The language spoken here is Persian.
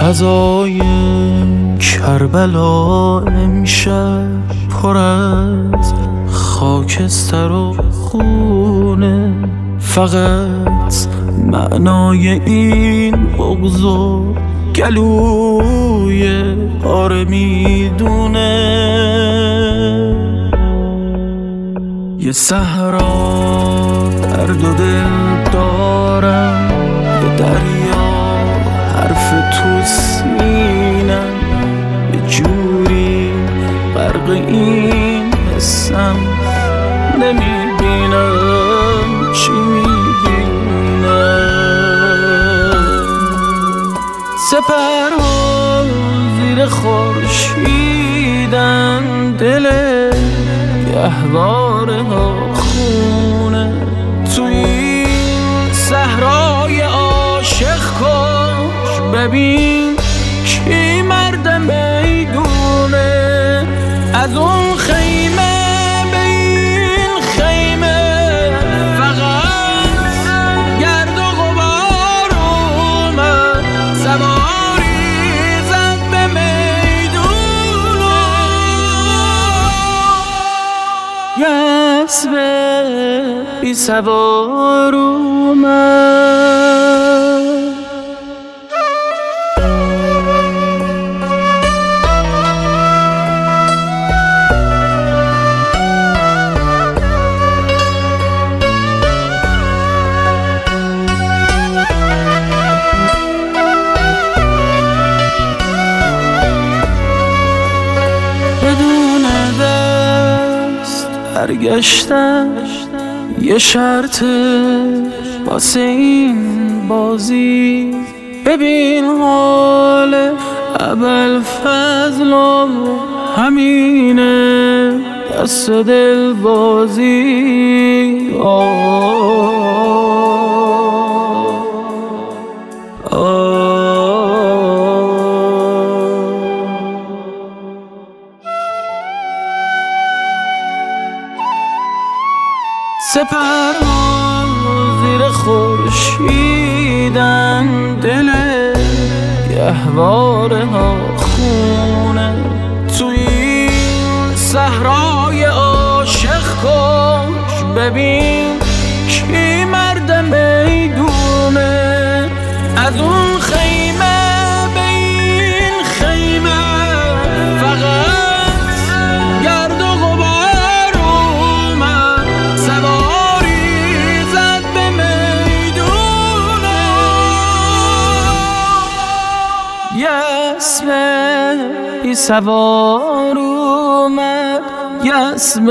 فضای کربلا امشب پر از خاکستر و خونه. فقط معنای این بغض و گلوی آره می‌دونه. یه صحرا درد و دل دارم یه دریا حرف تو سینم یه جوری غرق این حسم نمی‌بینم چی می‌بینم. سپرها زیر خورشیدن دل گهواره ها خونه توی ببین کی مرد می‌دونه از اون خیمه به این خیمه فقط گرد و غبار اومد. سواری زد به میدون یه اسب بی سوار اومد. برگشتن یه شرط واسه این بازی. ببین حال ابل فضل همینه دست دل بازی آه. سپرها زیر خورشیدن دل گهواره ها خونه توی صحرای عاشق کش. ببین بی سوار اومد اسم